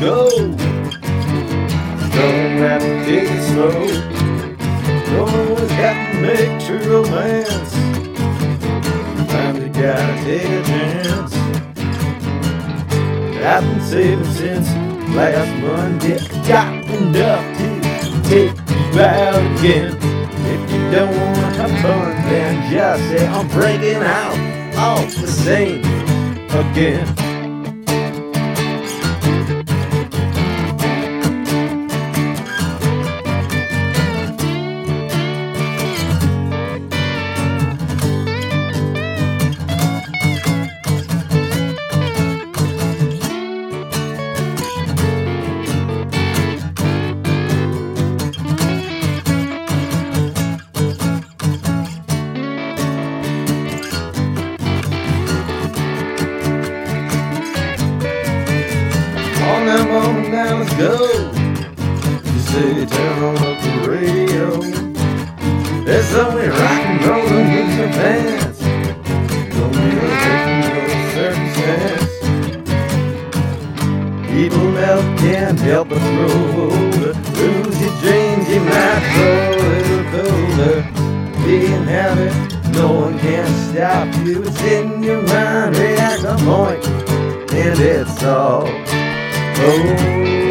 go. Don't have to take it slow. Don't always have to make true romance. Sometimes you gotta take a chance. I've been saving since last Monday. Got enough to take you out again. If you don't wanna have fun, then just say I'm breaking out all the same again. Now let's go. You say turn on up the radio. There's only rock and roll and music bands. Don't be victim of circumstance. People never can help but grow older. Lose your dreams, you might grow a little colder. Being habit, no one can stop you. It's in your mind, react a point, and it's all. Oh,